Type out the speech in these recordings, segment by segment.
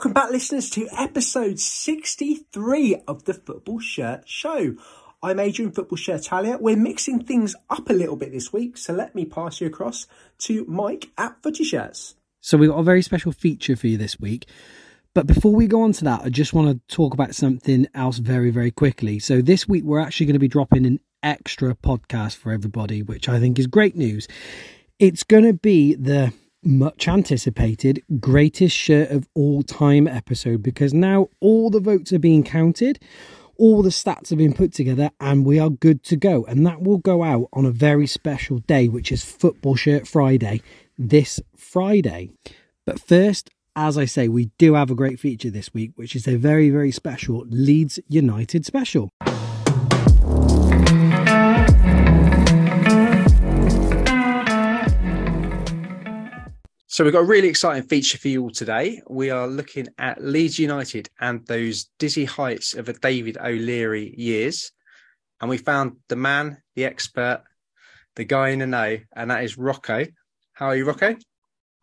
Welcome back, listeners, to episode 63 of the Football Shirt Show. I'm Adrian Football Shirt Talia. We're mixing things up a little bit this week, so let me pass you across to Mike at Footy Shirts. So, we've got a very special feature for you this week. But before we go on to that, I just want to talk about something else very, very quickly. So, this week we're actually going to be dropping an extra podcast for everybody, which I think is great news. It's going to be the much anticipated greatest shirt of all time episode because now all the votes are being counted, all the stats have been put together, and we are good to go. And that will go out on a very special day, which is Football Shirt Friday this Friday. But first, as I say, we do have a great feature this week, which is a very, very special Leeds United special. So we've got a really exciting feature for you all today. We are looking at Leeds United and those dizzy heights of a David O'Leary years. And we found the man, the expert, the guy in the know, and that is Rocco. How are you, Rocco?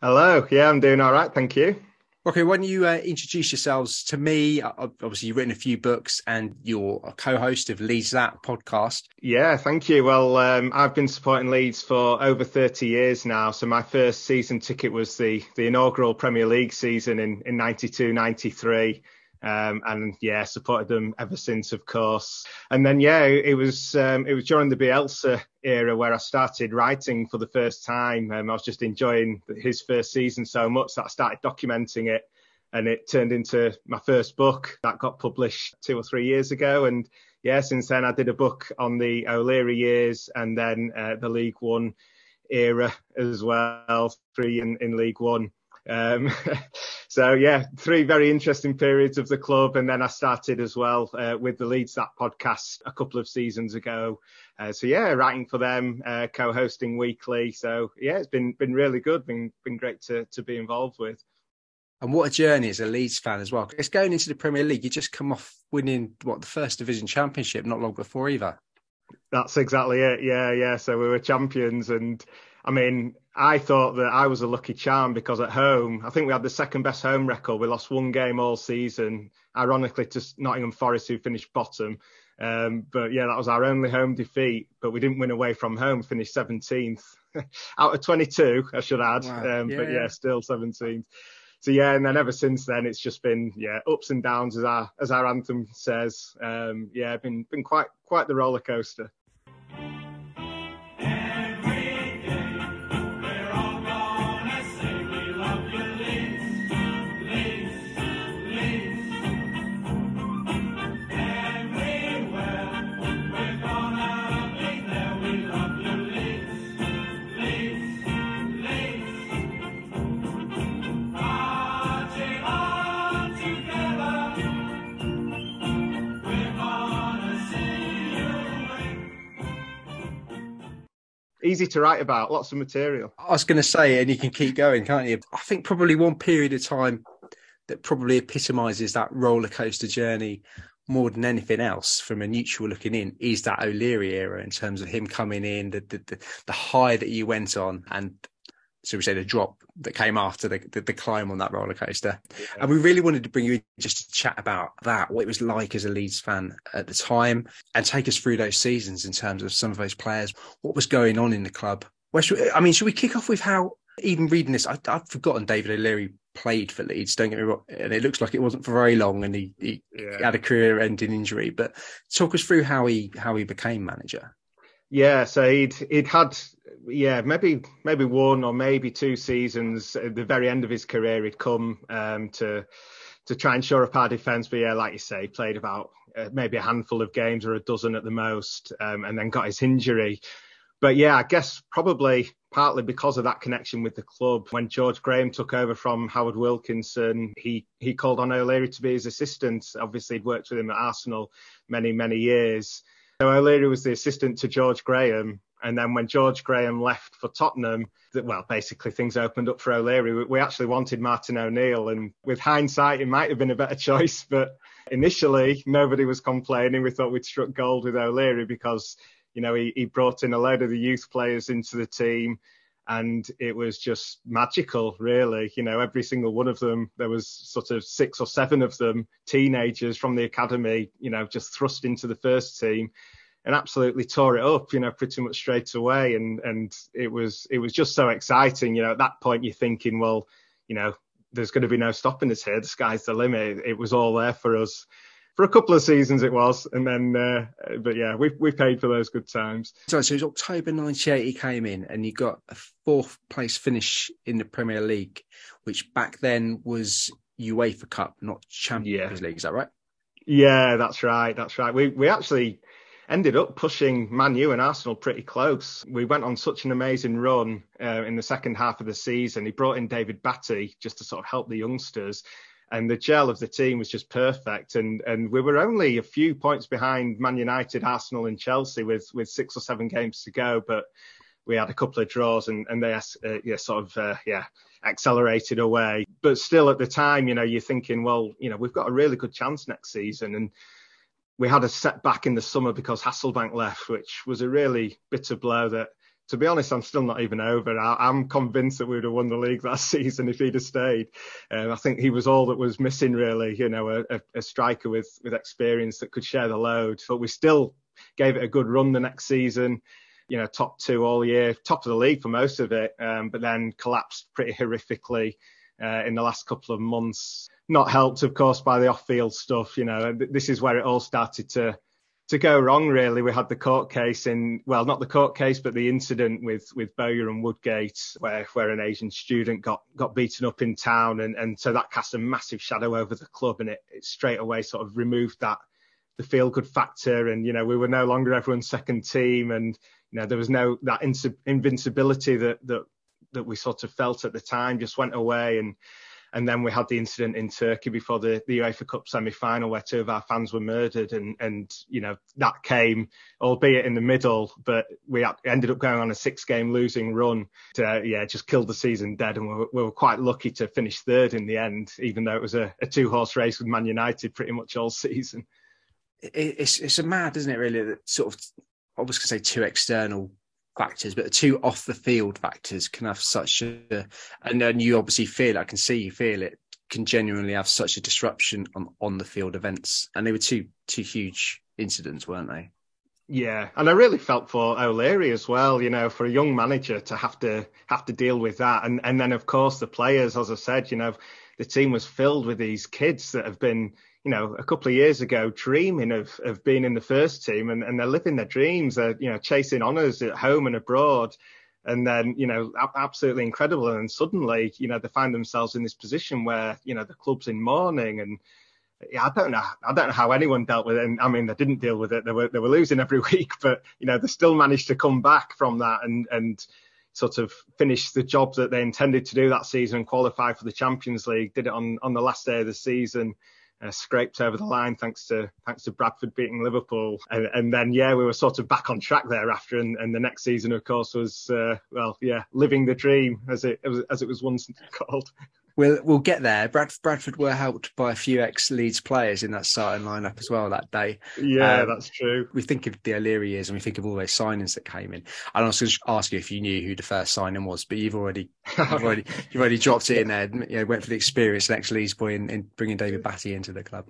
Hello. Yeah, I'm doing all right. Thank you. Okay, why don't you uh, introduce yourselves to me? Obviously, you've written a few books and you're a co host of Leeds That podcast. Yeah, thank you. Well, um, I've been supporting Leeds for over 30 years now. So, my first season ticket was the, the inaugural Premier League season in, in 92 93. Um, and yeah, supported them ever since, of course. And then yeah, it was um, it was during the Bielsa era where I started writing for the first time. Um, I was just enjoying his first season so much that I started documenting it, and it turned into my first book that got published two or three years ago. And yeah, since then I did a book on the O'Leary years and then uh, the League One era as well, three in, in League One. Um, so yeah, three very interesting periods of the club, and then I started as well uh, with the Leeds That podcast a couple of seasons ago. Uh, so yeah, writing for them, uh, co-hosting weekly. So yeah, it's been been really good, been been great to to be involved with. And what a journey as a Leeds fan as well. It's going into the Premier League. You just come off winning what the first division championship not long before either. That's exactly it. Yeah, yeah. So we were champions, and I mean, I thought that I was a lucky charm because at home, I think we had the second best home record. We lost one game all season, ironically to Nottingham Forest, who finished bottom. Um, but yeah, that was our only home defeat. But we didn't win away from home, finished 17th out of 22, I should add. Wow. Um, yeah, but yeah, yeah, still 17th. So yeah, and then ever since then, it's just been yeah ups and downs as our as our anthem says. Um, yeah, been been quite quite the roller coaster. Easy to write about, lots of material. I was going to say, and you can keep going, can't you? I think probably one period of time that probably epitomises that roller coaster journey more than anything else from a neutral looking in is that O'Leary era in terms of him coming in, the the, the, the high that you went on, and so we say the drop that came after the, the, the climb on that roller coaster. Yeah. And we really wanted to bring you in just to chat about that, what it was like as a Leeds fan at the time, and take us through those seasons in terms of some of those players, what was going on in the club. Where should, I mean, should we kick off with how, even reading this, I, have forgotten David O'Leary played for Leeds, don't get me wrong, and it looks like it wasn't for very long and he, he yeah. had a career ending injury. But talk us through how he how he became manager. Yeah, so he'd he'd had yeah maybe maybe one or maybe two seasons at the very end of his career he'd come um, to to try and shore up our defence. But yeah, like you say, played about uh, maybe a handful of games or a dozen at the most, um, and then got his injury. But yeah, I guess probably partly because of that connection with the club. When George Graham took over from Howard Wilkinson, he he called on O'Leary to be his assistant. Obviously, he'd worked with him at Arsenal many many years. So O'Leary was the assistant to George Graham. And then when George Graham left for Tottenham, well, basically things opened up for O'Leary. We actually wanted Martin O'Neill, and with hindsight, it might have been a better choice. But initially, nobody was complaining. We thought we'd struck gold with O'Leary because, you know, he, he brought in a load of the youth players into the team. and it was just magical, really. You know, every single one of them, there was sort of six or seven of them, teenagers from the academy, you know, just thrust into the first team and absolutely tore it up, you know, pretty much straight away. And and it was it was just so exciting. You know, at that point you're thinking, well, you know, there's going to be no stopping us here. The sky's the limit. It was all there for us for a couple of seasons it was, and then uh, but yeah, we we paid for those good times. So, so it was October '98 he came in, and you got a fourth place finish in the Premier League, which back then was UEFA Cup, not Champions yeah. League. Is that right? Yeah, that's right. That's right. We we actually ended up pushing Man U and Arsenal pretty close. We went on such an amazing run uh, in the second half of the season. He brought in David Batty just to sort of help the youngsters and the gel of the team was just perfect. And and we were only a few points behind Man United, Arsenal, and Chelsea with with six or seven games to go, but we had a couple of draws and and they uh, yeah sort of uh, yeah accelerated away. But still, at the time, you know, you're thinking, well, you know, we've got a really good chance next season, and we had a setback in the summer because Hasselbaink left, which was a really bitter blow that to be honest, I'm still not even over. I, am convinced that we would have won the league that season if he'd have stayed. Um, I think he was all that was missing, really. You know, a, a, striker with with experience that could share the load. But we still gave it a good run the next season. You know, top two all year, top of the league for most of it, um, but then collapsed pretty horrifically uh, in the last couple of months. Not helped, of course, by the off-field stuff. You know, this is where it all started to to go wrong, really, we had the court case in, well, not the court case, but the incident with, with Bowyer and Woodgate, where, where an Asian student got, got beaten up in town. And, and so that cast a massive shadow over the club and it, it straight away sort of removed that, the feel good factor. And, you know, we were no longer everyone's second team. And, you know, there was no, that invincibility that, that, that we sort of felt at the time just went away. And, and then we had the incident in Turkey before the, the UEFA Cup semi-final where two of our fans were murdered, and and you know that came, albeit in the middle, but we ended up going on a six-game losing run. To, yeah, just killed the season dead, and we were, we were, quite lucky to finish third in the end, even though it was a, a two-horse race with Man United pretty much all season. It's it's a mad, isn't it? Really, that sort of I was going to say two external factors, but the two off the field factors can have such a, and then you obviously feel, I can see you feel it, can genuinely have such a disruption on on the field events, and they were two two huge incidents, weren't they? Yeah, and I really felt for O'Leary as well. You know, for a young manager to have to have to deal with that, and and then of course the players, as I said, you know, the team was filled with these kids that have been you know, a couple of years ago dreaming of, of being in the first team and, and they're living their dreams. They're, you know, chasing honours at home and abroad. And then, you know, absolutely incredible. And suddenly, you know, they find themselves in this position where, you know, the club's in mourning and, yeah, I don't know. I don't know how anyone dealt with it. And I mean, they didn't deal with it. They were they were losing every week, but you know, they still managed to come back from that and and sort of finish the job that they intended to do that season and qualify for the Champions League. Did it on on the last day of the season uh, scraped over the line thanks to thanks to Bradford beating Liverpool, and, and, then yeah, we were sort of back on track thereafter. And, and the next season, of course, was uh, well, yeah, living the dream as it as it was once called. We'll we'll get there. Brad, Bradford were helped by a few ex Leeds players in that starting lineup as well that day. Yeah, um, that's true. We think of the O'Leary years and we think of all those signings that came in. And I was going to ask you if you knew who the first signing was, but you've already you've already you've already dropped it in there. You know, went for the experience, ex Leeds boy, in, in bringing David Batty into the club.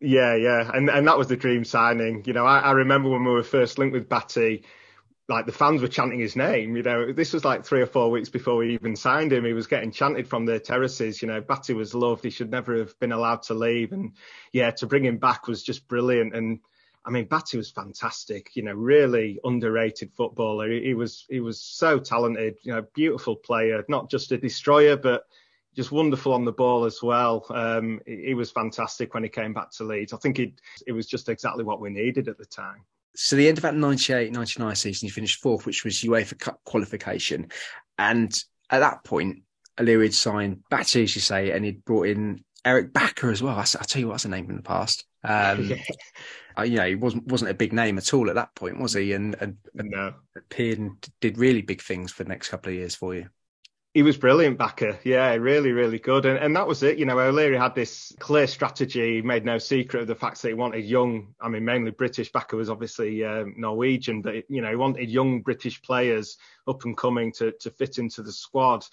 Yeah, yeah, and and that was the dream signing. You know, I, I remember when we were first linked with Batty like the fans were chanting his name. You know, this was like three or four weeks before we even signed him. He was getting chanted from the terraces. You know, Batty was loved. He should never have been allowed to leave. And yeah, to bring him back was just brilliant. And I mean, Batty was fantastic. You know, really underrated footballer. He, he was he was so talented. You know, beautiful player, not just a destroyer, but just wonderful on the ball as well. Um, he, he was fantastic when he came back to Leeds. I think it it was just exactly what we needed at the time so the end of that 98 99 season you finished fourth which was uefa cup qualification and at that point O'Leary had signed Batty, as you say, and he'd brought in Eric Bakke as well. I, will tell you what, that's a name in the past. Um, uh, you know, he wasn't wasn't a big name at all at that point, was he? And, and, and no. appeared and did really big things for the next couple of years for you. He was brilliant, Bakke. Yeah, really, really good. And, and that was it. You know, O'Leary had this clear strategy, he made no secret of the fact that he wanted young, I mean, mainly British. Bakke was obviously um, Norwegian, but, you know, he wanted young British players up and coming to, to fit into the squad.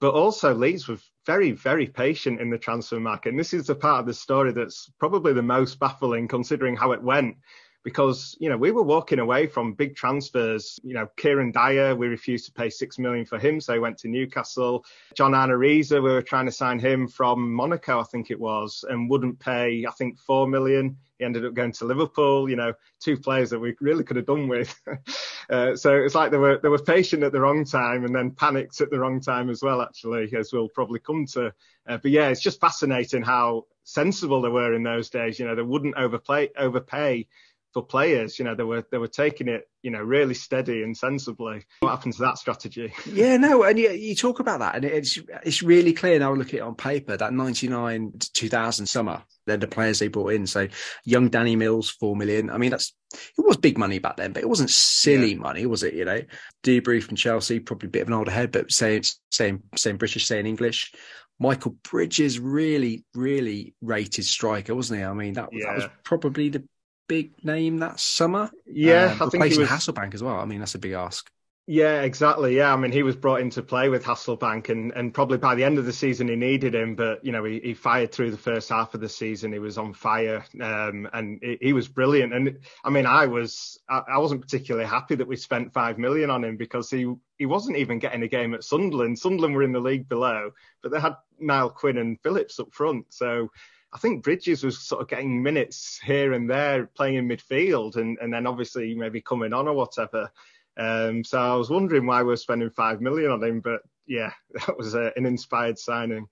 But also, Leeds were very, very patient in the transfer market. And this is the part of the story that's probably the most baffling considering how it went because you know we were walking away from big transfers. You know, Kieran Dyer, we refused to pay six million for him, so he went to Newcastle. John Riise, we were trying to sign him from Monaco, I think it was, and wouldn't pay, I think, four million. He ended up going to Liverpool. You know, two players that we really could have done with. uh, so it's like they were they were patient at the wrong time and then panicked at the wrong time as well. Actually, as we'll probably come to. Uh, but yeah, it's just fascinating how sensible they were in those days. You know, they wouldn't overplay overpay for players. You know, they were they were taking it, you know, really steady and sensibly. What happened to that strategy? Yeah, no, and you, you talk about that, and it's it's really clear now. Look at it on paper. That ninety nine to two thousand summer, they're the players they brought in. So young Danny Mills, four million. I mean, that's it was big money back then, but it wasn't silly yeah. money, was it? You know, Duberry from Chelsea, probably a bit of an older head, but saying saying saying British, saying English. Michael Bridges really, really rated striker, wasn't he? I mean, that, yeah. that was probably the big name that summer. Yeah, um, I think he was Hasselbaink as well. I mean, that's a big ask. Yeah, exactly. Yeah, I mean, he was brought in to play with Hasselbaink, and, and probably by the end of the season he needed him, but you know he, he fired through the first half of the season. He was on fire, um, and he, he, was brilliant. And I mean, I was I, I, wasn't particularly happy that we spent five million on him because he he wasn't even getting a game at Sunderland. Sunderland were in the league below, but they had Niall Quinn and Phillips up front, so I think Bridges was sort of getting minutes here and there playing in midfield and, and then obviously maybe coming on or whatever. Um, so I was wondering why we're spending five million on him, but yeah, that was a, an inspired signing.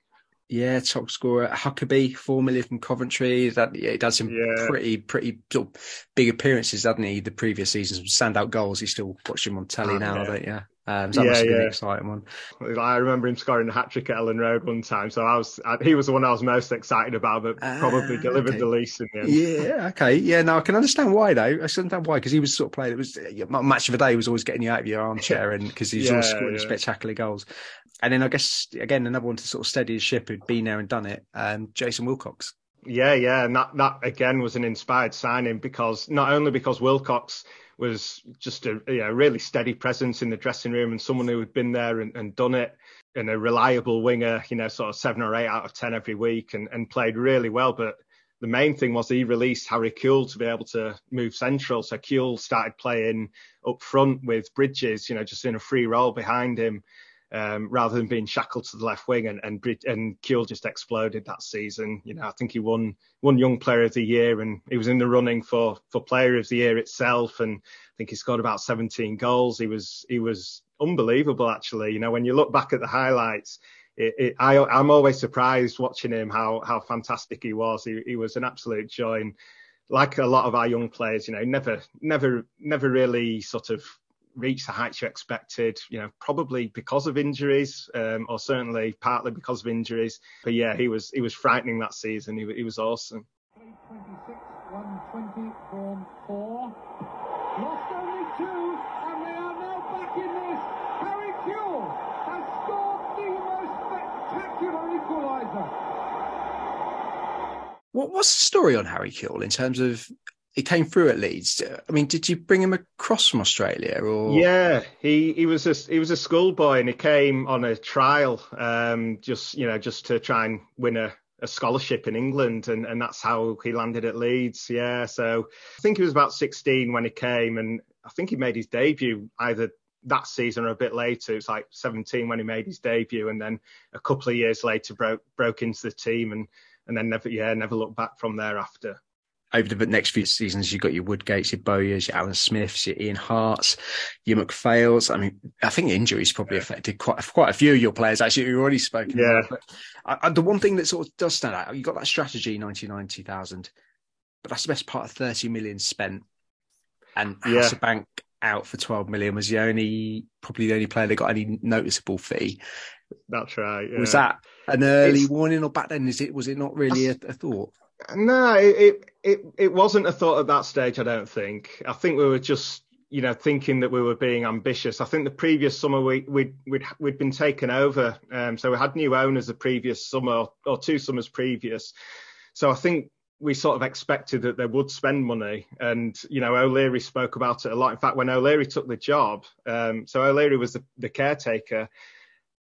Yeah, top scorer Huckerby, four million from Coventry. That yeah, he does some yeah. pretty pretty sort of big appearances, doesn't he? The previous seasons, standout goals. You still watch him on telly oh, now, yeah. don't you? Um, so that yeah, must have been an exciting one. I remember him scoring a hat trick at Elland Road one time, so I was I, he was the one I was most excited about, but probably uh, delivered okay. the least in the end. Yeah, okay, yeah. No, I can understand why though. I understand why because he was sort of playing. It was match of the day was always getting you out of your armchair, and because he's yeah, always scoring spectacular goals. And then I guess again another one to sort of steady his ship who'd been there and done it. Um, Jason Wilcox. Yeah, yeah, and that that again was an inspired signing because not only because Wilcox was just a you know, really steady presence in the dressing room and someone who had been there and, and done it and a reliable winger, you know, sort of seven or eight out of 10 every week and, and played really well. But the main thing was he released Harry Kewell to be able to move central. So Kewell started playing up front with Bridges, you know, just in a free role behind him um, rather than being shackled to the left wing. And and and just exploded that season. You know, I think he won won Young Player of the Year, and he was in the running for for Player of the Year itself. And I think he scored about 17 goals. He was he was unbelievable actually. You know, when you look back at the highlights. It, it, I, am always surprised watching him how how fantastic he was. He, he was an absolute joy, and like a lot of our young players, you know, never never never really sort of reach the heights you expected, you know, probably because of injuries, um, or certainly partly because of injuries. But yeah, he was he was frightening that season. He, he was awesome. 26, 120, born four. Lost only two, and they are now back in this. Harry Kewell has scored the most spectacular equaliser. What, what's the story on Harry Kewell in terms of he came through at Leeds. I mean, did you bring him across from Australia or? Yeah, he, he was a he was a schoolboy and he came on a trial, um, just you know, just to try and win a, a scholarship in England, and, and that's how he landed at Leeds. Yeah, so I think he was about 16 when he came, and I think he made his debut either that season or a bit later. It was like 17 when he made his debut, and then a couple of years later broke broke into the team, and and then never yeah never looked back from there after over the next few seasons, you've got your Woodgates, your Bowyers, your Alan Smiths, your Ian Harts, your McPhails. I mean, I think injuries probably affected quite quite a few of your players. Actually, you've already spoken. Yeah. About, but I, the one thing that sort of does stand out, you got that strategy, 99, 2000, but that's the best part of 30 million spent. And yeah. Hasselbaink out for 12 million was the only, probably the only player that got any noticeable fee. That's right. Yeah. Was that an early it's, warning or back then? Is it, was it not really a, a thought? No, it, it it wasn't a thought at that stage. I don't think. I think we were just you know, thinking that we were being ambitious. I think the previous summer we we'd we'd, we'd been taken over, um, so we had new owners the previous summer or two summers previous. So I think we sort of expected that they would spend money. And, you know, O'Leary spoke about it a lot. In fact, when O'Leary took the job, um, so O'Leary was the, the, caretaker.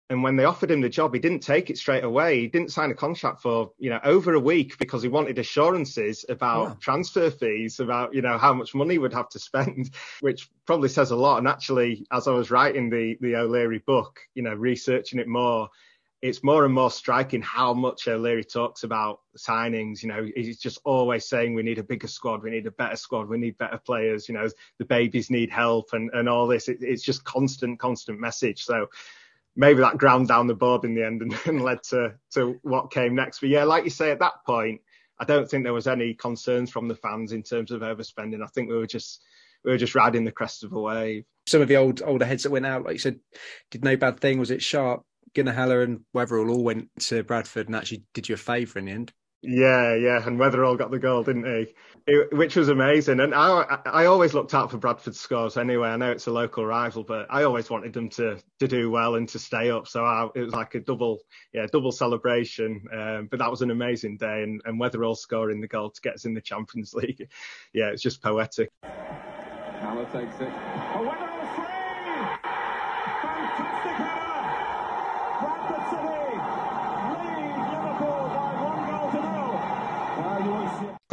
And when they offered him the job, he didn't take it straight away. He didn't sign a contract for, you know, over a week because he wanted assurances about oh. transfer fees, about, you know, how much money he would have to spend, which probably says a lot. And actually, as I was writing the, the O'Leary book, you know, researching it more, it's more and more striking how much O'Leary talks about signings. You know, he's just always saying we need a bigger squad, we need a better squad, we need better players. You know, the babies need help and and all this. It, it's just constant, constant message. So maybe that ground down the board in the end and, and led to to what came next. But yeah, like you say, at that point, I don't think there was any concerns from the fans in terms of overspending. I think we were just we were just riding the crest of a wave. Some of the old older heads that went out, like you said, did no bad thing. Was it Sharpe? Ginnahaller and Wetherall all went to Bradford and actually did you a favour in the end. Yeah, yeah, and Wetherall got the goal, didn't he? It, which was amazing. And I, I always looked out for Bradford's scores anyway. I know it's a local rival, but I always wanted them to to do well and to stay up. So I, it was like a double, yeah, double celebration. Um, but that was an amazing day, and, and Wetherall scoring the goal to get us in the Champions League. yeah, it's just poetic. Halle takes it. Oh,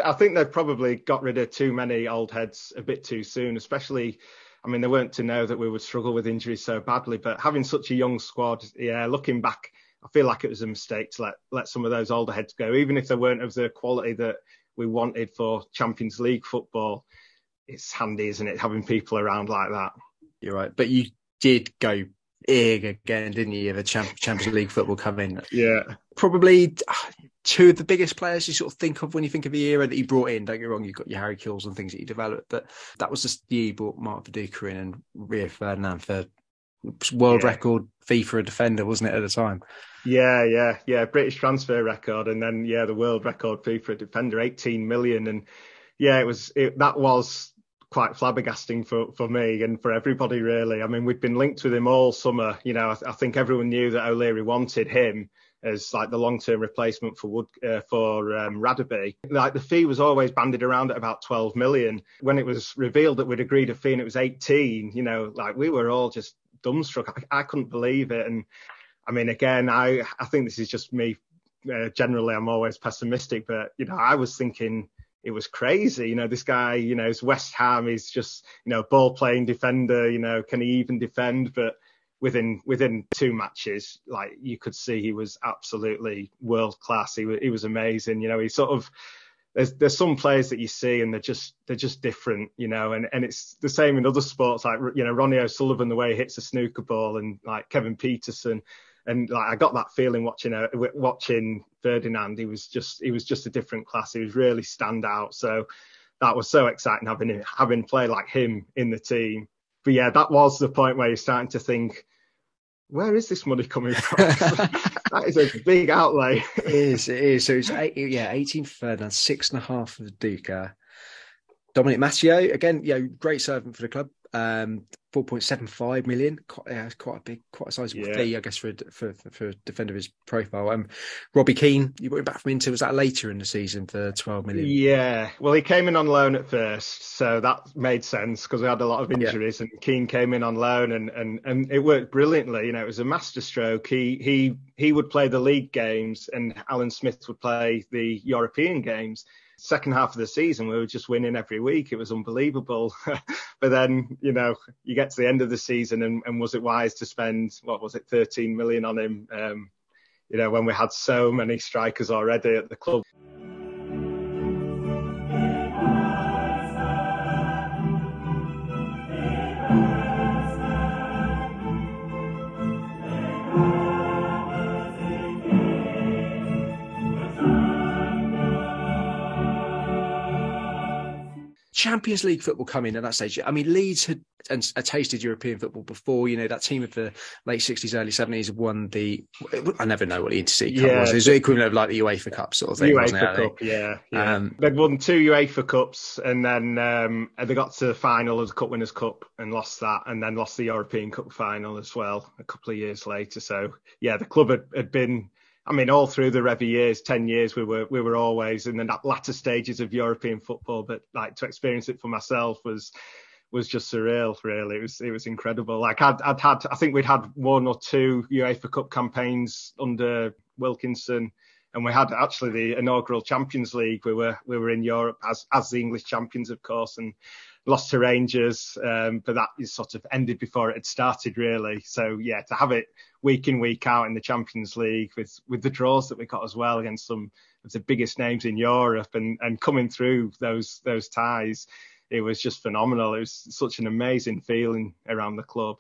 I think they've probably got rid of too many old heads a bit too soon, especially. I mean, they weren't to know that we would struggle with injuries so badly, but having such a young squad, yeah, looking back, I feel like it was a mistake to let let some of those older heads go, even if they weren't of the quality that we wanted for Champions League football. It's handy, isn't it, having people around like that? You're right, but you did go big again, didn't you? The Champions League football coming. Yeah, probably two of the biggest players you sort of think of when you think of the era that he brought in. Don't get wrong, you've got your Harry Kewells and things that he developed, but that was just the year he brought Mark Viduka in and Rio Ferdinand for world yeah. record FIFA defender, wasn't it at the time? Yeah, yeah, yeah. British transfer record, and then yeah, the world record FIFA defender, 18 million, and yeah, it was it, that was quite flabbergasting for, for me and for everybody really. I mean, we've been linked with him all summer. You know, I, I think everyone knew that O'Leary wanted him as like the long-term replacement for Wood uh, for um, Radebe. Like the fee was always banded around at about 12 million. When it was revealed that we'd agreed a fee and it was 18, you know, like we were all just dumbstruck. I, I couldn't believe it. And I mean, again, I I think this is just me. Uh, generally, I'm always pessimistic, but you know, I was thinking it was crazy. You know, this guy, you know, is West Ham. He's just, you know, ball playing defender. You know, can he even defend? But within within two matches, like you could see he was absolutely world class. He was he was amazing. You know, he sort of there's there's some players that you see and they're just they're just different, you know, and and it's the same in other sports like you know Ronnie O'Sullivan the way he hits a snooker ball and like Kevin Pietersen And like I got that feeling watching uh, watching Ferdinand, he was just he was just a different class. He was really stand out. So that was so exciting having having play like him in the team. But yeah, that was the point where you're starting to think, where is this money coming from? that is a big outlay. it is, it is. So it's eight, yeah, 18 for Ferdinand, six and a half for Viduka. Dominic Matteo, again, yeah, great servant for the club. Um, 4.75 million, quite, yeah, quite a big, quite a sizable yeah. fee, I guess, for, for for a defender of his profile. Um, Robbie Keane, you brought him back from Inter. Was that later in the season for 12 million? Yeah, well, he came in on loan at first, so that made sense because we had a lot of injuries, yeah. and Keane came in on loan, and and and it worked brilliantly. You know, it was a masterstroke. He he he would play the league games, and Alan Smith would play the European games second half of the season, we were just winning every week. It was unbelievable. but then, you know, you get to the end of the season, and, and was it wise to spend what was it, 13 million on him? Um, you know, when we had so many strikers already at the club. Champions League football coming at that stage. I mean, Leeds had and uh, tasted European football before. You know, that team of the late 60s, early 70s won the, I never know what the Intercity Cup yeah, was. It was the equivalent of like the UEFA Cup sort of thing. UEFA Cup, yeah. yeah. Um, They'd won two UEFA Cups and then um, they got to the final of the Cup Winners' Cup and lost that and then lost the European Cup final as well a couple of years later. So, yeah, the club had, had been I mean, all through the Revie years, ten years, we were we were always in the latter stages of European football. But like to experience it for myself was was just surreal. Really, it was it was incredible. Like I'd I'd had I think we'd had one or two UEFA Cup campaigns under Wilkinson, and we had actually the inaugural Champions League. We were we were in Europe as as the English champions, of course, and lost to Rangers, um, but that is sort of ended before it had started, really. So yeah, to have it week in week out in the Champions League with with the draws that we got as well against some of the biggest names in Europe and and coming through those those ties, it was just phenomenal. It was such an amazing feeling around the club.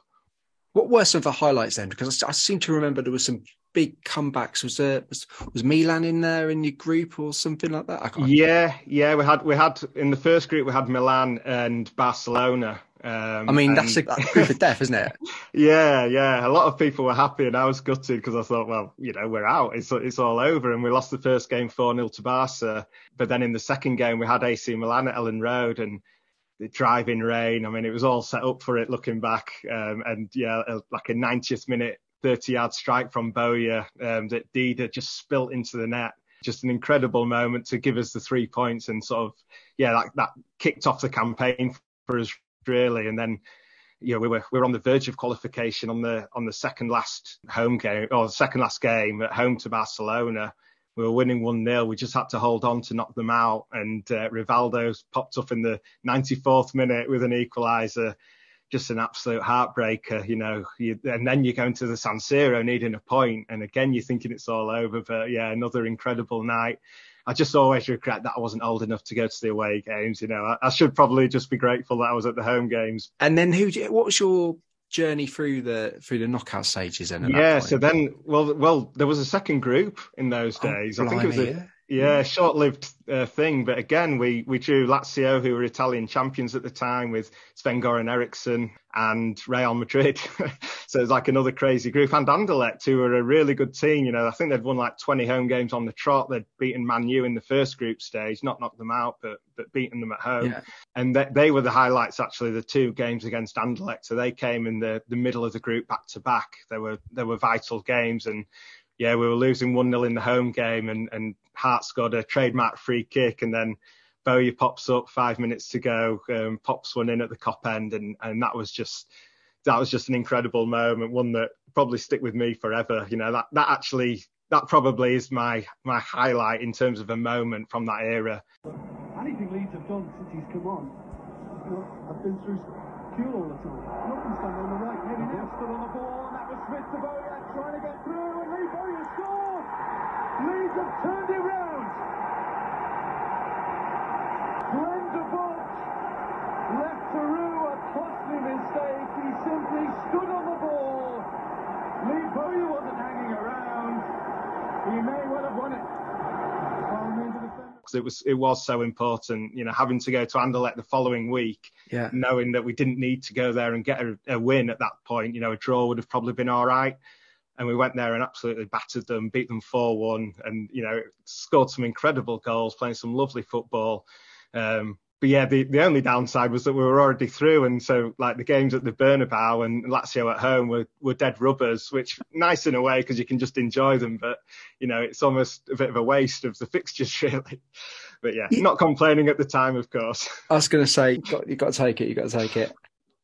What were some of the highlights then? Because I, I seem to remember there was some big comebacks. Was there was, was Milan in there in your group or something like that? yeah, yeah. We had we had in the first group we had Milan and Barcelona. Um, I mean, and... that's a group of death, isn't it? yeah, yeah. A lot of people were happy, and I was gutted because I thought, well, you know, we're out. It's it's all over, and we lost the first game four 0 to Barca. But then in the second game, we had AC Milan at Elland Road, and driving rain. I mean, it was all set up for it looking back. Um, and yeah, like a 90th minute 30 yard strike from Bowyer um, that Dida just spilt into the net. Just an incredible moment to give us the three points and sort of, yeah, that, that kicked off the campaign for us really. And then, you know, we were we were on the verge of qualification on the on the second last home game or second last game at home to Barcelona. We were winning one 0 We just had to hold on to knock them out. And uh, Rivaldo popped up in the 94th minute with an equaliser just an absolute heartbreaker, you know. You, and then you go into the San Siro needing a point, and again you're thinking it's all over. But yeah, another incredible night. I just always regret that I wasn't old enough to go to the away games. You know, I, I should probably just be grateful that I was at the home games. And then who? What was your journey through the through the knockout stages? Then yeah, so then well, well, there was a second group in those oh, days. Oh, I think it was a, yeah, short-lived uh, thing, but again, we we drew Lazio, who were Italian champions at the time, with Sven Goran Eriksson and Real Madrid. so it's like another crazy group, and Anderlecht, who were a really good team. You know, I think they'd won like 20 home games on the trot. They'd beaten Man U in the first group stage, not knocked them out, but but beaten them at home. Yeah. And they, they were the highlights actually. The two games against Anderlecht, so they came in the the middle of the group back to back. They were they were vital games and yeah, we were losing 1 0 in the home game, and, and Hart scored a trademark free kick, and then Bowyer pops up five minutes to go, um, pops one in at the Kop end, and, and that was just that was just an incredible moment, one that probably stick with me forever. You know, that that actually that probably is my my highlight in terms of a moment from that era. Anything Leeds have done since he's come on, you know, I've been through fuel all the time. Nothing's done on the right, maybe now stood on the ball, and that was Smith to Bowyer trying to get through, and Lee Bowyer scores! Leeds have turned it round! Glenn de left Peru a costly mistake. He simply stood on the ball. Lee Bowyer wasn't hanging around. He may well have won it because it was it was so important. You know, having to go to Anderlecht the following week, yeah. knowing that we didn't need to go there and get a, a, win at that point. You know, a draw would have probably been all right. And we went there and absolutely battered them, beat them 4 1, and, you know, scored some incredible goals, playing some lovely football. Um, but yeah, the, the only downside was that we were already through, and so like the games at the Bernabeu and Lazio at home were, were dead rubbers, which nice in a way because you can just enjoy them, but you know it's almost a bit of a waste of the fixtures really. But yeah, not complaining at the time, of course. I was going to say you got, you got to take it, you got to take it.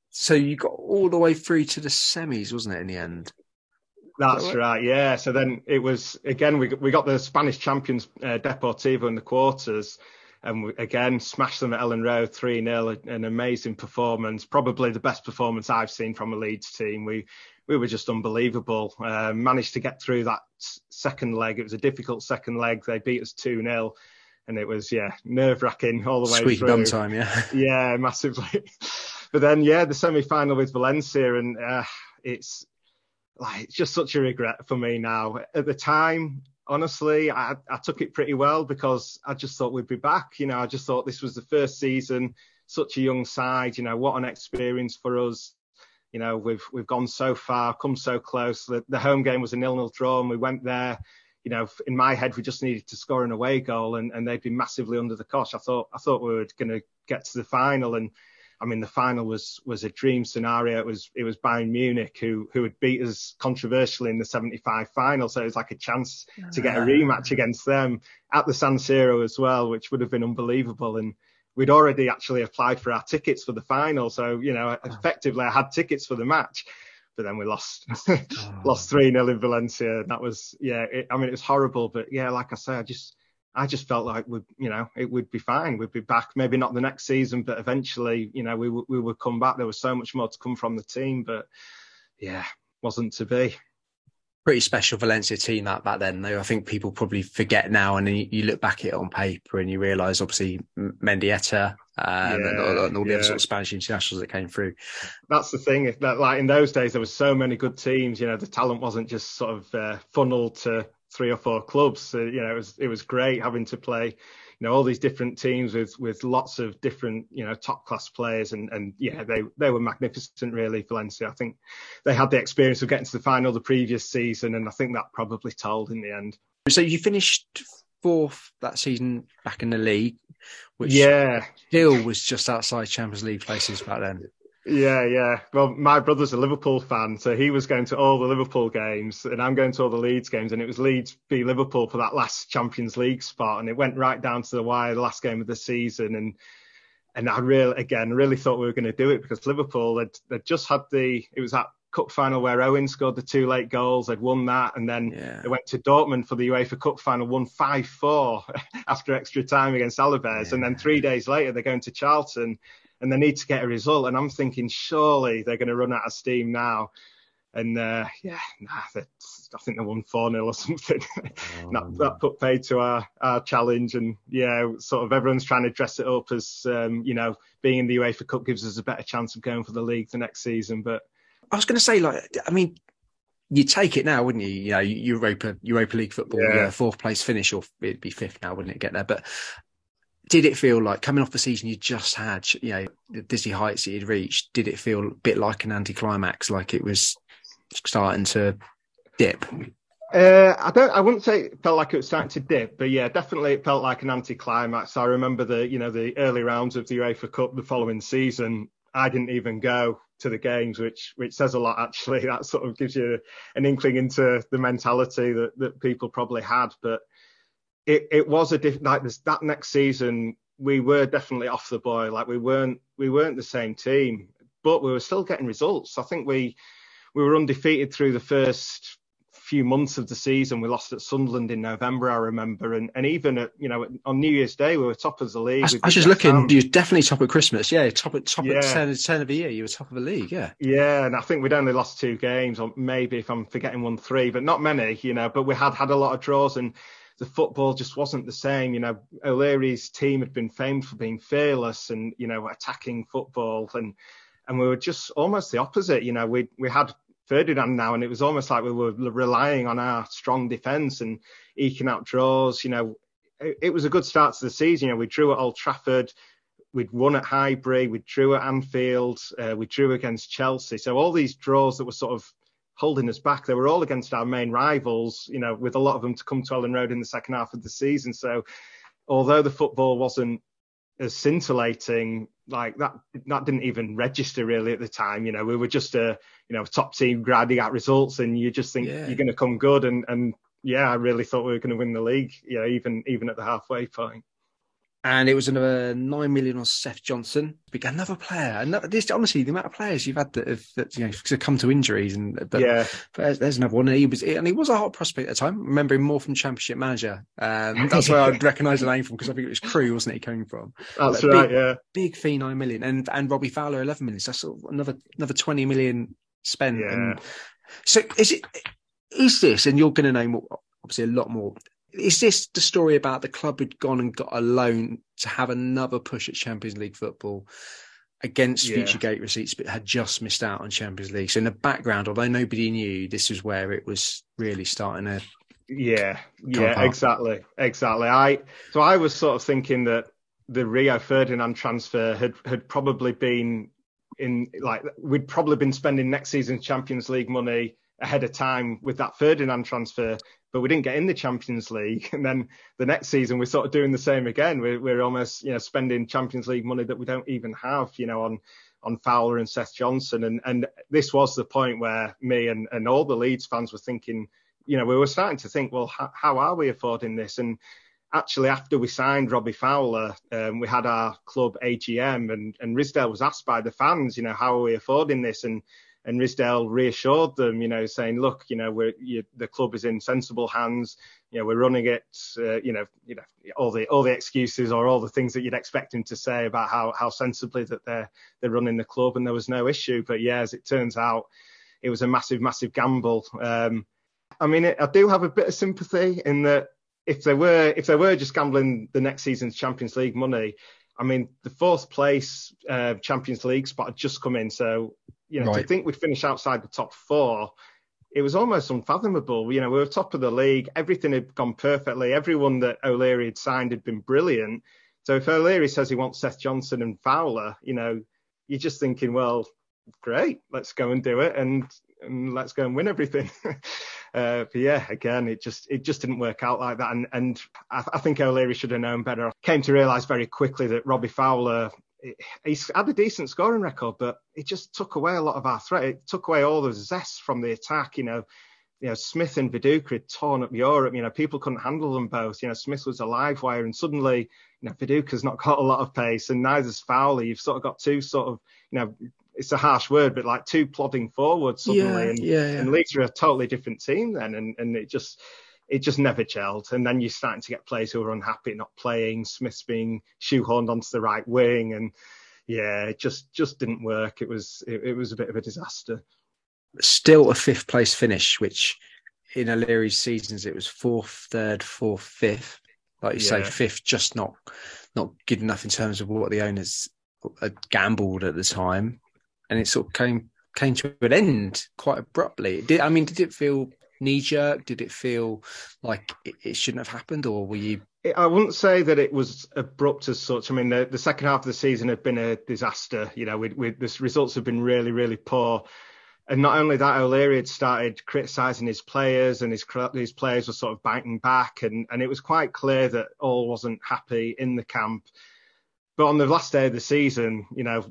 So you got all the way through to the semis, wasn't it? In the end. That's right? right? yeah. So then it was again we we got the Spanish champions uh, Deportivo in the quarters, and we, again smashed them at Elland Road 3 0. An amazing performance, probably the best performance I've seen from a Leeds team. We we were just unbelievable. Uh, managed to get through that second leg. It was a difficult second leg. They beat us 2 0. And it was, yeah, nerve wracking all the way Sweet through. time, yeah. yeah, massively. but then, yeah, the semi final with Valencia, and uh, it's like it's just such a regret for me now. At the time, honestly, I, I took it pretty well because I just thought we'd be back. You know, I just thought this was the first season, such a young side. You know, what an experience for us. You know, we've we've gone so far, come so close. The, the home game was a nil-nil draw, and we went there. You know, in my head, we just needed to score an away goal, and, and they'd been massively under the cosh. I thought I thought we were going to get to the final, and I mean, the final was was a dream scenario. It was it was Bayern Munich who who had beat us controversially in the 75 final, so it was like a chance to get a ah. rematch against them at the San Siro as well, which would have been unbelievable. And we'd already actually applied for our tickets for the final, so you know, ah. effectively, I had tickets for the match. But then we lost, ah. lost three 0 in Valencia. That was, yeah. It, I mean, it was horrible. But yeah, like I say, I just, I just felt like we, you know, it would be fine. We'd be back. Maybe not the next season, but eventually, you know, we we would come back. There was so much more to come from the team, but yeah, wasn't to be. Pretty special Valencia team that back then, though. I think people probably forget now, and you, you look back at it on paper and you realise, obviously, Mendieta um, yeah, and, all, and all the yeah. other sort of Spanish internationals that came through. That's the thing. That like in those days, there was so many good teams. You know, the talent wasn't just sort of uh, funneled to three or four clubs. So, you know, it was it was great having to play, you know, all these different teams with with lots of different, you know, top class players, and and yeah, they they were magnificent, really. Valencia, I think they had the experience of getting to the final the previous season, and I think that probably told in the end. So you finished fourth that season back in the league, which yeah, still was just outside Champions League places back then. Yeah, yeah. Well, my brother's a Liverpool fan, so he was going to all the Liverpool games, and I'm going to all the Leeds games, and it was Leeds v Liverpool for that last Champions League spot, and it went right down to the wire, the last game of the season, and and I really, again, really thought we were going to do it because Liverpool had they'd just had the it was that cup final where Owen scored the two late goals, they'd won that, and then yeah. they went to Dortmund for the UEFA Cup final, won five four after extra time against Alaves, yeah. and then three days later they're going to Charlton and they need to get a result. And I'm thinking, surely they're going to run out of steam now. And uh, yeah, nah, I think they won 4 0 or something. Oh, that, that, put paid to our, our challenge. And yeah, sort of everyone's trying to dress it up as, um, you know, being in the UEFA Cup gives us a better chance of going for the league the next season. But I was going to say, like, I mean, you take it now, wouldn't you? You know, Europa Europa League football, yeah. yeah. fourth place finish, or it'd be fifth now, wouldn't it? Get there, but did it feel like coming off the season you just had, you know, the dizzy heights that you'd reached? Did it feel a bit like an anticlimax, like it was starting to dip? Uh, I don't. I wouldn't say it felt like it was starting to dip, but yeah, definitely it felt like an anticlimax. I remember the, you know, the early rounds of the UEFA Cup the following season. I didn't even go to the games, which which says a lot actually. That sort of gives you an inkling into the mentality that that people probably had. But it, it was a diff- like this that next season we were definitely off the boil. Like we weren't we weren't the same team, but we were still getting results. I think we we were undefeated through the first few months of the season. We lost at Sunderland in November, I remember, and and even at you know on New Year's Day we were top of the league. I, I was just looking. You were definitely top at Christmas. Yeah, top at top yeah. at turn, turn of the year. You were top of the league. Yeah. Yeah, and I think we'd only lost two games, or maybe if I'm forgetting one, three, but not many. You know, but we had had a lot of draws and the football just wasn't the same. You know, O'Leary's team had been famed for being fearless and you know attacking football, and and we were just almost the opposite. You know, we we had Ferdinand now, and it was almost like we were relying on our strong defence and eking out draws. You know, it, it, was a good start to the season. You know, we drew at Old Trafford. We'd won at Highbury, we drew at Anfield, uh, we drew against Chelsea. So all these draws that were sort of holding us back. They were all against our main rivals, you know, with a lot of them to come to Elland Road in the second half of the season. So although the football wasn't as scintillating, like that that didn't even register really at the time. You know, we were just a you know top team grinding out results, and you just think yeah. you're going to come good. And and yeah, I really thought we were going to win the league. You know, even even at the halfway point and it was another nine million on Seth Johnson. Another player, another, this honestly, the amount of players you've had that have that, you know to come to injuries, and but, yeah, but there's, there's, another one. And he was, and he was a hot prospect at the time. Remember him more from Championship Manager. Um, that's where I'd recognise the name from because I think it was Crewe, wasn't it? He coming from. That's but right. Big, yeah, big fee nine million, and and Robbie Fowler eleven million. So that's another another twenty million spent. Yeah. And so is it? Is this? And you're going to name obviously a lot more is this the story about the club had gone and got a loan to have another push at Champions League football against yeah. future gate receipts, but had just missed out on Champions League? So in the background, although nobody knew, this was where it was really starting to Yeah, yeah, exactly, exactly. I so I was sort of thinking that the Rio Ferdinand transfer had had probably been in like we'd probably been spending next season's Champions League money ahead of time with that Ferdinand transfer, but we didn't get in the Champions League. And then the next season we're sort of doing the same again. We're, we're almost you know spending Champions League money that we don't even have, you know, on on Fowler and Seth Johnson. And and this was the point where me and and all the Leeds fans were thinking you know, we were starting to think, well, how, how are we affording this? And actually, after we signed Robbie Fowler, um, we had our club AGM, and, and Ridsdale was asked by the fans, you know, how are we affording this? And and Ridsdale reassured them, you know, saying, look, you know, we're you, the club is in sensible hands. You know, we're running it. Uh, you know, you know, all the all the excuses or all the things that you'd expect him to say about how how sensibly that they're they're running the club, and there was no issue. But yeah, as it turns out, it was a massive, massive gamble. Um, I mean, I do have a bit of sympathy in that if they were if they were just gambling the next season's Champions League money, I mean, the fourth place uh, Champions League spot had just come in, so you know right. to think we'd finish outside the top four, it was almost unfathomable. You know, we were top of the league, everything had gone perfectly, everyone that O'Leary had signed had been brilliant. So if O'Leary says he wants Seth Johnson and Fowler, you know, you're just thinking, well, great, let's go and do it, and, and let's go and win everything. Uh, but yeah, again, it just it just didn't work out like that. And and I, I think O'Leary should have known better. Came to realise very quickly that Robbie Fowler he's had a decent scoring record, but it just took away a lot of our threat. It took away all the zest from the attack. You know, you know Smith and Viduka had torn up Europe. You know, people couldn't handle them both. You know, Smith was a live wire, and suddenly, you know, Viduka's not got a lot of pace, and neither's Fowler. You've sort of got two sort of, you know, it's a harsh word, but like two plodding forward suddenly, yeah, and, yeah, yeah. and Leeds are a totally different team then, and and it just it just never gelled. And then you're starting to get players who are unhappy not playing. Smith's being shoehorned onto the right wing, and yeah, it just just didn't work. It was it, it was a bit of a disaster. Still a fifth place finish, which in O'Leary's seasons it was fourth, third, fourth, fifth. Like you yeah. say, fifth just not not good enough in terms of what the owners had gambled at the time and it sort of came came to an end quite abruptly. Did I mean? Did it feel knee jerk? Did it feel like it, it, shouldn't have happened, or were you? I wouldn't say that it was abrupt as such. I mean, the, the second half of the season had been a disaster. You know, the results have been really, really poor. And not only that, O'Leary had started criticising his players, and his his players were sort of biting back, and and it was quite clear that all wasn't happy in the camp. But on the last day of the season, you know,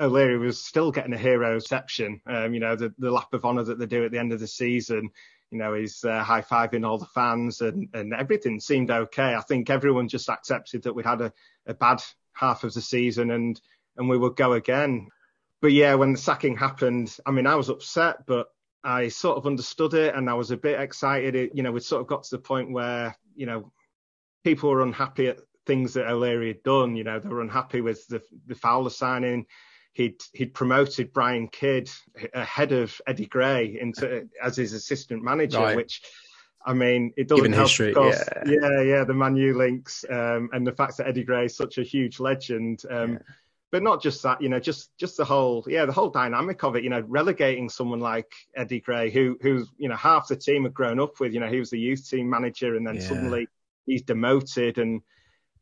O'Leary was still getting a hero reception. Um, you know, the, the lap of honour that they do at the end of the season, you know, he's uh, high fiving all the fans and, and everything seemed okay. I think everyone just accepted that we had a, a bad half of the season and, and we would go again. But yeah, when the sacking happened, I mean, I was upset, but I sort of understood it and I was a bit excited. It, you know, we sort of got to the point where, you know, people were unhappy at things that O'Leary had done. You know, they were unhappy with the, the Fowler signing he'd he'd promoted Brian Kidd ahead of Eddie Gray into as his assistant manager, right. which I mean, it doesn't Given help. History, yeah. yeah, yeah, the Man U links um, and the fact that Eddie Gray is such a huge legend. Um, yeah. But not just that, you know, just just the whole, yeah, the whole dynamic of it. You know, relegating someone like Eddie Gray, who who's you know half the team had grown up with. You know, he was the youth team manager, and then yeah. suddenly he's demoted, and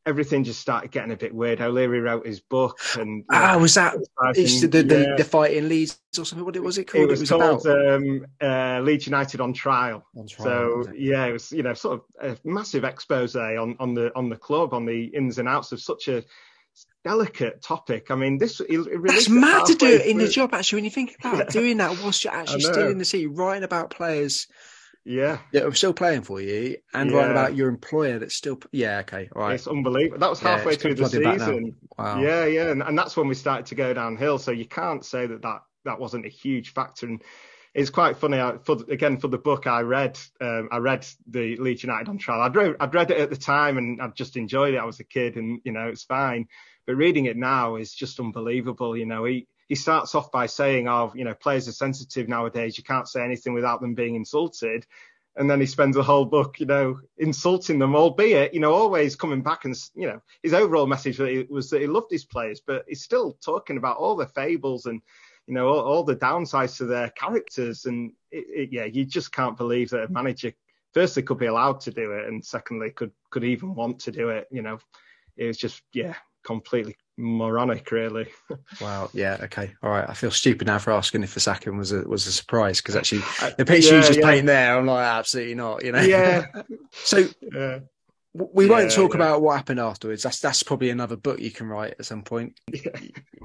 everything just started getting a bit weird. O'Leary wrote his book, and ah, was that the, the, yeah. the, fight in Leeds or something? What was it called? It was, it was called um, uh, Leeds United on trial. on trial. So yeah, it was you know sort of a massive expose on on the on the club on the ins and outs of such a delicate topic. I mean, this it's mad to do it in the job. Actually, when you think about yeah. doing that whilst you're actually still in the city, writing about players yeah. Yeah, I'm still playing for you and yeah. writing about your employer that's still. Yeah, okay. All right. It's unbelievable. That was halfway yeah, through the season. Wow. Yeah, yeah. And, and that's when we started to go downhill. So you can't say that that, that wasn't a huge factor. And it's quite funny. I, for, again, for the book, I read um, I read the Leeds United on trial. I'd read, I'd read it at the time and I'd just enjoyed it. I was a kid and, you know, it's fine. But reading it now is just unbelievable. You know, he, he starts off by saying, "Oh, you know, players are sensitive nowadays. You can't say anything without them being insulted." And then he spends a whole book, you know, insulting them, albeit, you know, always coming back and, you know, his overall message was that he loved his players, but he's still talking about all the fables and, you know, all, all the downsides to their characters. And it, it, yeah, you just can't believe that a manager firstly could be allowed to do it, and secondly could could even want to do it. You know, it was just yeah, completely moronic, really. wow. Yeah. Okay. All right. I feel stupid now for asking if the sacking was a was a surprise because actually the picture yeah, you just yeah. paint there, I'm like absolutely not. You know. Yeah. so. Yeah. We won't talk about what happened afterwards. That's that's probably another book you can write at some point.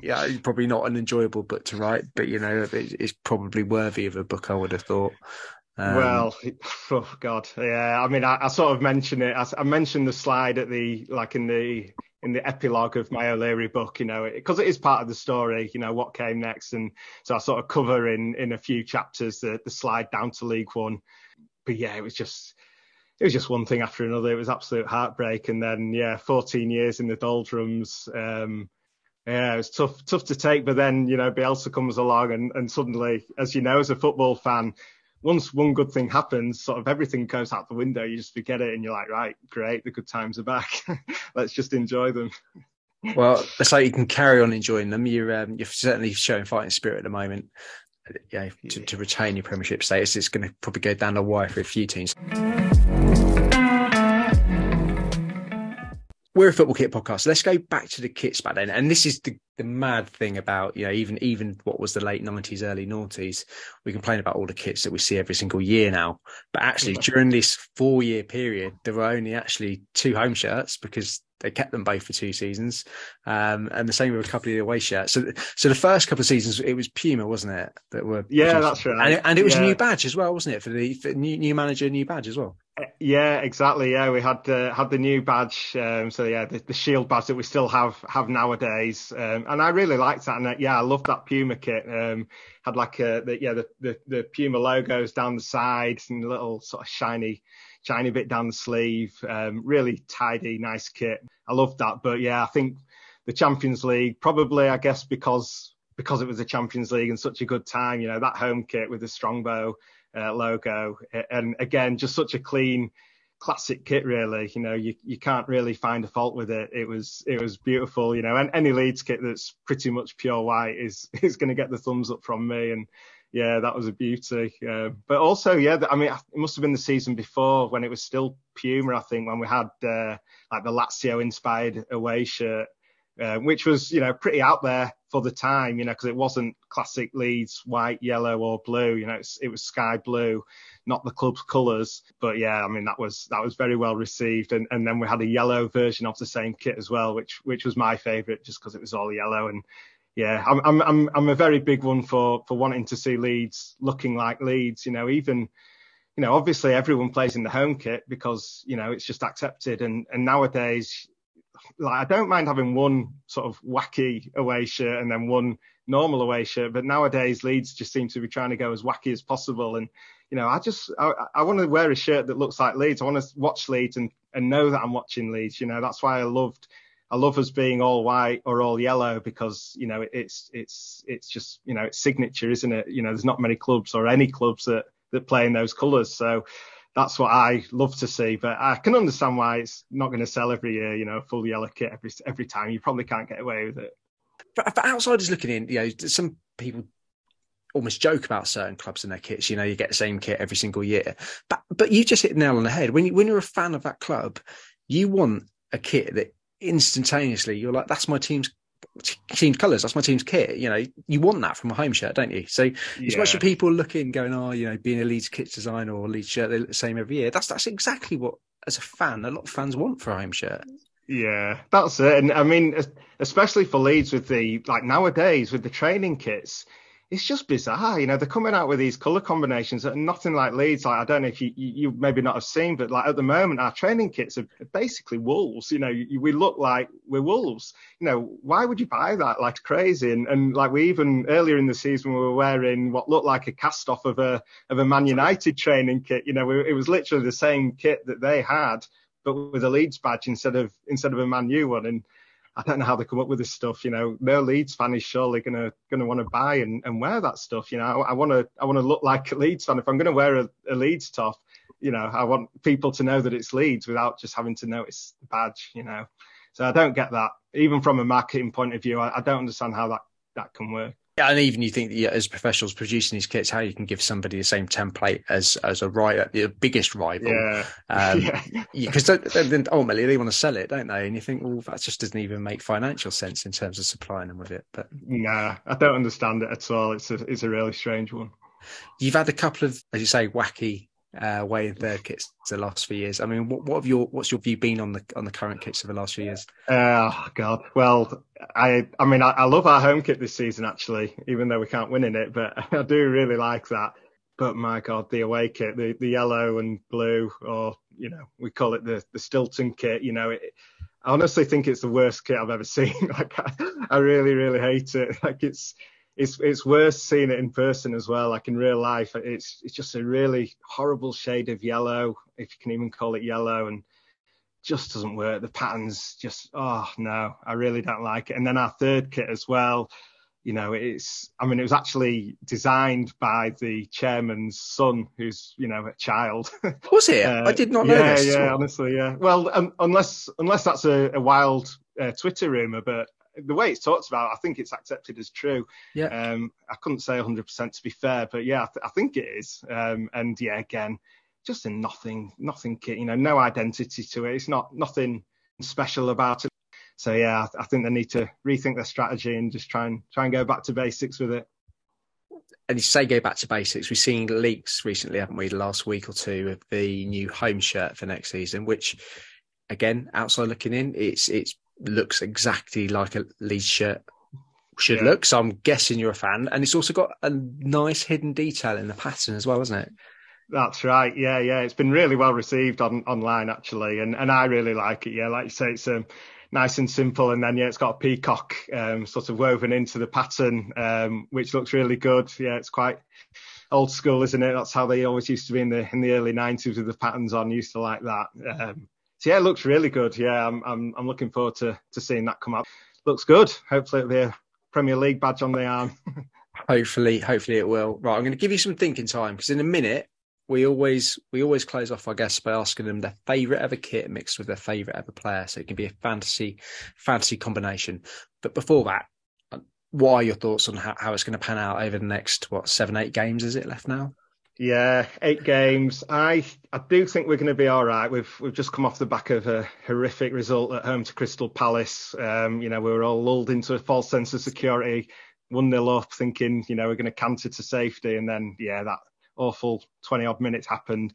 Yeah, yeah probably not an enjoyable book to write, but you know, it's probably worthy of a book. I would have thought. Um, well, oh god, yeah. I mean, I, I sort of mentioned it. I, I, mentioned the slide at the like in the in the epilogue of my O'Leary book, you know, because it, it is part of the story, you know, what came next, and so I sort of cover in in a few chapters the the slide down to League One. But yeah, it was just it was just one thing after another. It was absolute heartbreak. And then, yeah, 14 years in the doldrums. Um, yeah, it was tough, tough to take. But then, you know, Bielsa comes along and, and suddenly, as you know, as a football fan, once one good thing happens, sort of everything goes out the window. You just forget it and you're like, right, great, the good times are back. Let's just enjoy them. Well, it's like you can carry on enjoying them. You're um, you're certainly showing fighting spirit at the moment. Yeah, to, to retain your Premiership status, it's going to probably go down the wire for a few teams. We're a football kit podcast. Let's go back to the kits back then. And this is the, the mad thing about, you know, even even what was the late nineties, early noughties, we complain about all the kits that we see every single year now. But actually during this four year period, there were only actually two home shirts because they kept them both for two seasons, um, and the same with a couple of the away shirts. So, so the first couple of seasons, it was Puma, wasn't it? That were yeah, that's right, and it, and it was yeah. a new badge as well, wasn't it? For the for new, new manager, new badge as well. Yeah, exactly. Yeah, we had uh, had the new badge. Um, so yeah, the, the, shield badge that we still have have nowadays, um, and I really liked that. And uh, yeah, I loved that Puma kit. Um, had like a, the, yeah the, the the Puma logos down the sides and a little sort of shiny shiny bit down the sleeve. Um, really tidy, nice kit. I loved that. But yeah, I think the Champions League probably, I guess, because because it was the Champions League and such a good time. You know that home kit with the Strongbow uh, logo, and again, just such a clean, classic kit. Really, you know, you you can't really find a fault with it. It was it was beautiful. You know, and any Leeds kit that's pretty much pure white is is going to get the thumbs up from me. And yeah, that was a beauty. Uh, but also, yeah, I mean, it must have been the season before when it was still Puma. I think when we had uh, like the Lazio inspired away shirt uh, which was you know pretty out there for the time, you know, because it wasn't classic Leeds white, yellow, or blue. You know, it was sky blue, not the club's colours. But yeah, I mean that was that was very well received. And and then we had a yellow version of the same kit as well, which which was my favourite just because it was all yellow. And yeah, I'm I'm I'm I'm a very big one for for wanting to see Leeds looking like Leeds. You know, even you know, obviously everyone plays in the home kit because, you know, it's just accepted. And, and nowadays, like I don't mind having one sort of wacky away shirt and then one normal away shirt, but nowadays Leeds just seem to be trying to go as wacky as possible. And you know, I just I, I want to wear a shirt that looks like Leeds. I want to watch Leeds and and know that I'm watching Leeds. You know, that's why I loved I love us being all white or all yellow because you know it's it's it's just you know it's signature, isn't it? You know, there's not many clubs or any clubs that that play in those colours. So that's what I love to see. But I can understand why it's not going to sell every year. You know, full yellow kit every every time. You probably can't get away with it. For, for outsiders looking in, you know, some people almost joke about certain clubs and their kits. You know, you get the same kit every single year. But but you just hit the nail on the head. When you when you're a fan of that club, you want a kit that instantaneously you're like, that's my team's team's colours. That's my team's kit. You know, you want that from a home shirt, don't you? So yeah. as much as people looking, going, oh, you know, being a Leeds kit designer or Leeds shirt, they look the same every year. That's that's exactly what, as a fan, a lot of fans want for a home shirt. Yeah, that's it. And I mean, especially for Leeds with the like nowadays with the training kits, it's just bizarre. You know, they're coming out with these color combinations that are nothing like Leeds. Like, I don't know if you, you, you maybe not have seen, but like at the moment, our training kits are basically wolves. You know, you, we look like we're wolves. You know, why would you buy that like crazy? And, and like we even earlier in the season, we were wearing what looked like a cast off of a, of a Man United training kit. You know, it was literally the same kit that they had, but with a Leeds badge instead of, instead of a Man U one. And, I don't know how they come up with this stuff. You know, no Leeds fan is surely gonna gonna want to buy and, and wear that stuff. You know, I want to I want to look like a Leeds fan. If I'm gonna wear a, a Leeds top, you know, I want people to know that it's Leeds without just having to notice the badge. You know, so I don't get that. Even from a marketing point of view, I, I don't understand how that that can work. Yeah, and even you think that, yeah, as professionals producing these kits, how you can give somebody the same template as as a rival, the biggest rival, Yeah. um, Yeah. because then ultimately they want to sell it, don't they? And you think, well, that just doesn't even make financial sense in terms of supplying them with it. But Nah, I don't understand it at all. It's a it's a really strange one. you've had a couple of, as you say, wacky uh, way third kits the last few years. I mean, what, what have your what's your view been on the on the current kits of the last few years? Oh God. Well, I I mean I, I love our home kit this season actually, even though we can't win in it, but I do really like that. But my God, the away kit, the, the yellow and blue, or you know, we call it the the Stilton kit. You know, it, I honestly think it's the worst kit I've ever seen. like I, I really, really hate it. Like it's it's it's worse seeing it in person as well. Like in real life, it's it's just a really horrible shade of yellow, if you can even call it yellow, and just doesn't work. The patterns just oh no, I really don't like it. And then our third kit as well. You know, it's I mean, it was actually designed by the chairman's son, who's you know a child. Was it? Uh, I did not know yeah, this. Yeah, honestly, yeah. Well, um, unless unless that's a, a wild uh, Twitter rumor, but the way it's talked about, I think it's accepted as true. Yeah. Um, I couldn't say 100% to be fair, but yeah, I, th- I think it is. Um, and yeah, again, just a nothing, nothing. You know, no identity to it. It's not nothing special about it. So yeah, I, I think they need to rethink their strategy and just try and try and go back to basics with it. and you say go back to basics. We've seen leaks recently, haven't we, the last week or two of the new home shirt for next season, which again, outside looking in, it's it's looks exactly like a Leeds shirt should Yeah. look. So I'm guessing you're a fan. And it's also got a nice hidden detail in the pattern as well, isn't it? That's right. Yeah, yeah. It's been really well received on online actually, and and I really like it. Yeah, like you say, it's um, nice and simple, and then yeah, it's got a peacock um, sort of woven into the pattern, um, which looks really good. Yeah, it's quite old school, isn't it? That's how they always used to be in the in the early '90s with the patterns on. Used to like that. Um, so yeah, it looks really good. Yeah, I'm I'm I'm looking forward to to seeing that come up. Looks good. Hopefully it'll be a Premier League badge on the arm. Hopefully, hopefully it will. Right, I'm going to give you some thinking time because in a minute we always we always close off our guests by asking them their favourite ever kit mixed with their favourite ever player. So it can be a fantasy fantasy combination. But before that, what are your thoughts on how, how it's going to pan out over the next what seven eight games is it left now? Yeah, eight games. I I do think we're going to be all right. We've we've just come off the back of a horrific result at home to Crystal Palace. Um, you know, we were all lulled into a false sense of security, one nil up, thinking you know we're going to canter to safety, and then yeah, that awful twenty odd minutes happened.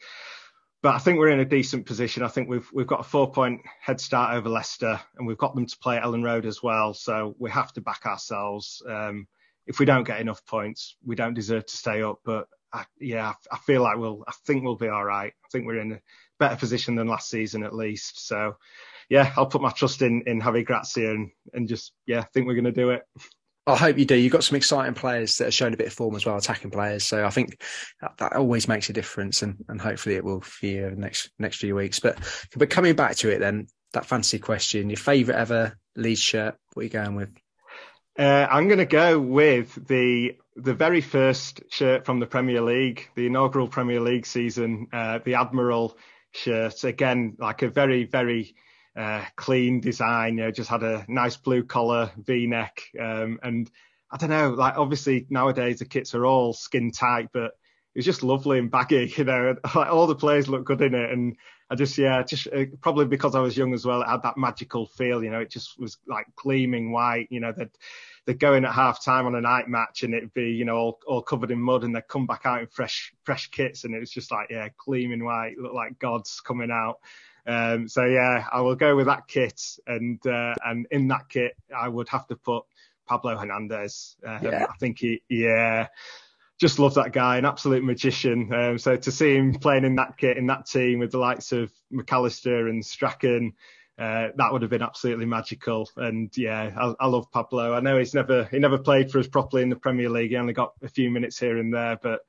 But I think we're in a decent position. I think we've we've got a four point head start over Leicester, and we've got them to play at Elland Road as well. So we have to back ourselves. Um, if we don't get enough points, we don't deserve to stay up. But I, yeah, I feel like we'll. I think we'll be all right. I think we're in a better position than last season at least. So yeah, I'll put my trust in in Javi Gracia and and just yeah, I think we're going to do it. I hope you do. You've got some exciting players that are showing a bit of form as well, attacking players. So I think that, that always makes a difference, and, and hopefully it will for you next next few weeks. But but coming back to it, then that fancy question: your favourite ever Leeds shirt? What are you going with? Uh, I'm going to go with the the very first shirt from the Premier League, the inaugural Premier League season, uh, the Admiral shirt. Again, like a very very uh, clean design. You know, just had a nice blue collar, V-neck, um, and I don't know. Like obviously nowadays the kits are all skin tight, but it was just lovely and baggy. You know, like all the players look good in it, and I just yeah, just uh, probably because I was young as well, it had that magical feel. You know, it just was like gleaming white. You know, they'd they'd go in at half time on a night match and it'd be you know all, all covered in mud, and they'd come back out in fresh fresh kits, and it was just like yeah, gleaming white, looked like gods coming out. Um, so yeah, I will go with that kit, and uh, and in that kit, I would have to put Pablo Hernandez. Um, Yeah. I think he, yeah, just love that guy, an absolute magician. Um, so to see him playing in that kit, in that team with the likes of McAllister and Strachan, uh, that would have been absolutely magical. And yeah, I, I love Pablo. I know he's never he never played for us properly in the Premier League. He only got a few minutes here and there, but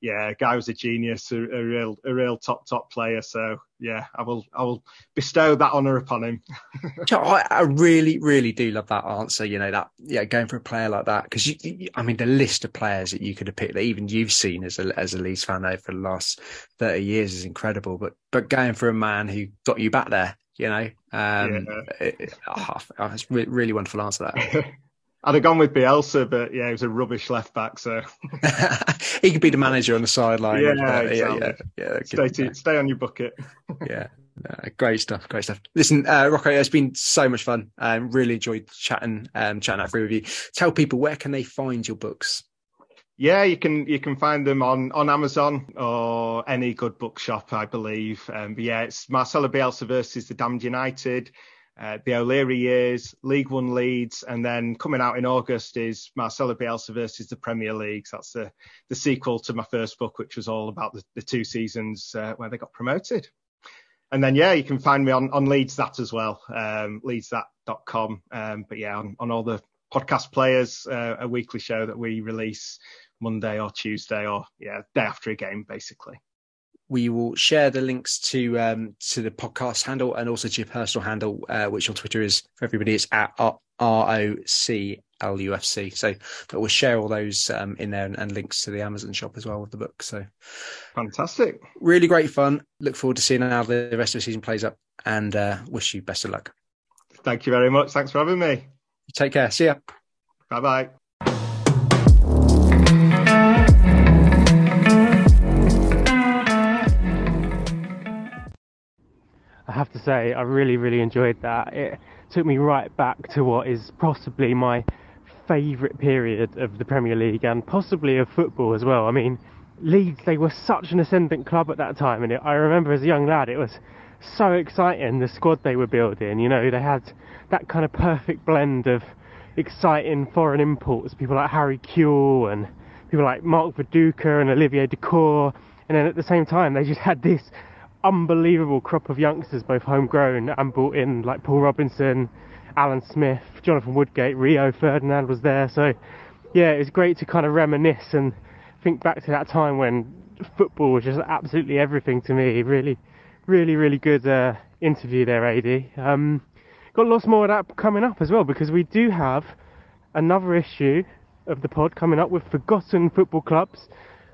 yeah, guy was a genius, a, a real a real top top player. So yeah, I will I will bestow that honour upon him. Do you know, I, I really, really do love that answer. You know that, yeah, going for a player like that because I mean, the list of players that you could have picked that even you've seen as a as a Leeds fan over the last thirty years is incredible. But but going for a man who got you back there, you know, um, it, it- oh, it's re- really wonderful answer that. I'd have gone with Bielsa, but yeah, he was a rubbish left back. So he could be the manager on the sideline. Yeah, uh, exactly. yeah, yeah, yeah. stay to, stay on your bucket. yeah. Great stuff, great stuff. Listen, uh, Rocco, it's been so much fun. Um, really enjoyed chatting, um, chatting that through with you. Tell people where can they find your books? Yeah, you can you can find them on, on Amazon or any good bookshop, I believe. Um, but yeah, it's Marcelo Bielsa versus the Damned United, uh, the O'Leary years, League One Leeds, and then coming out in August is Marcelo Bielsa versus the Premier League. So that's the the sequel to my first book, which was all about the, the two seasons uh, where they got promoted. And then yeah, you can find me on on Leeds that as well, um, leadsthat.com. Um, but yeah, on, on all the podcast players, uh, a weekly show that we release Monday or Tuesday or yeah, day after a game, basically. We will share the links to um, to the podcast handle and also to your personal handle, uh, which on Twitter is for everybody. It's at R O C L U F C. So, but we'll share all those um, in there and, and, links to the Amazon shop as well with the book. So, fantastic! Really great fun. Look forward to seeing how the rest of the season plays up, and uh, wish you best of luck. Thank you very much. Thanks for having me. Take care. See ya. Bye bye. I have to say, I really, really enjoyed that. It took me right back to what is possibly my favourite period of the Premier League and possibly of football as well. I mean, Leeds, they were such an ascendant club at that time, and it, I remember as a young lad, it was so exciting the squad they were building. You know, they had that kind of perfect blend of exciting foreign imports, people like Harry Kewell and people like Mark Viduka and Olivier Dacourt, and then at the same time, they just had this unbelievable crop of youngsters, both homegrown and brought in, like Paul Robinson, Alan Smith, Jonathan Woodgate, Rio Ferdinand was there. So, yeah, it was great to kind of reminisce and think back to that time when football was just absolutely everything to me. Really, really, really good uh, interview there, AD. Um, got lots more of that coming up as well because we do have another issue of the pod coming up with forgotten football clubs.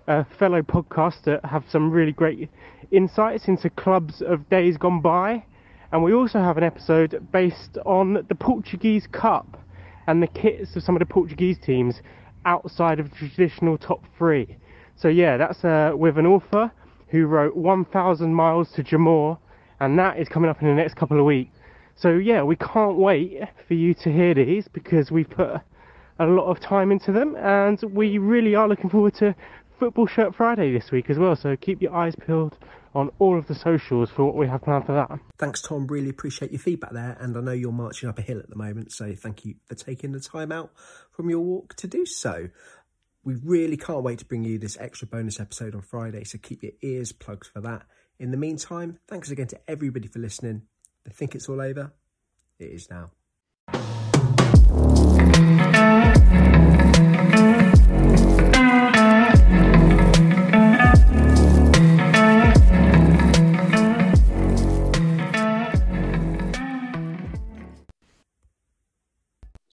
A fellow podcasts that have some really great insights into clubs of days gone by. And we also have an episode based on the Portuguese Cup and the kits of some of the Portuguese teams outside of traditional top three. So, yeah, that's uh, with an author who wrote 1,000 Miles to Jamor, and that is coming up in the next couple of weeks. So, yeah, we can't wait for you to hear these because we've put a lot of time into them, and we really are looking forward to Football Shirt Friday this week as well. So keep your eyes peeled on all of the socials for what we have planned for that. Thanks, Tom. Really appreciate your feedback there. And I know you're marching up a hill at the moment. So thank you for taking the time out from your walk to do so. We really can't wait to bring you this extra bonus episode on Friday. So keep your ears plugged for that. In the meantime, thanks again to everybody for listening. I think it's all over. It is now.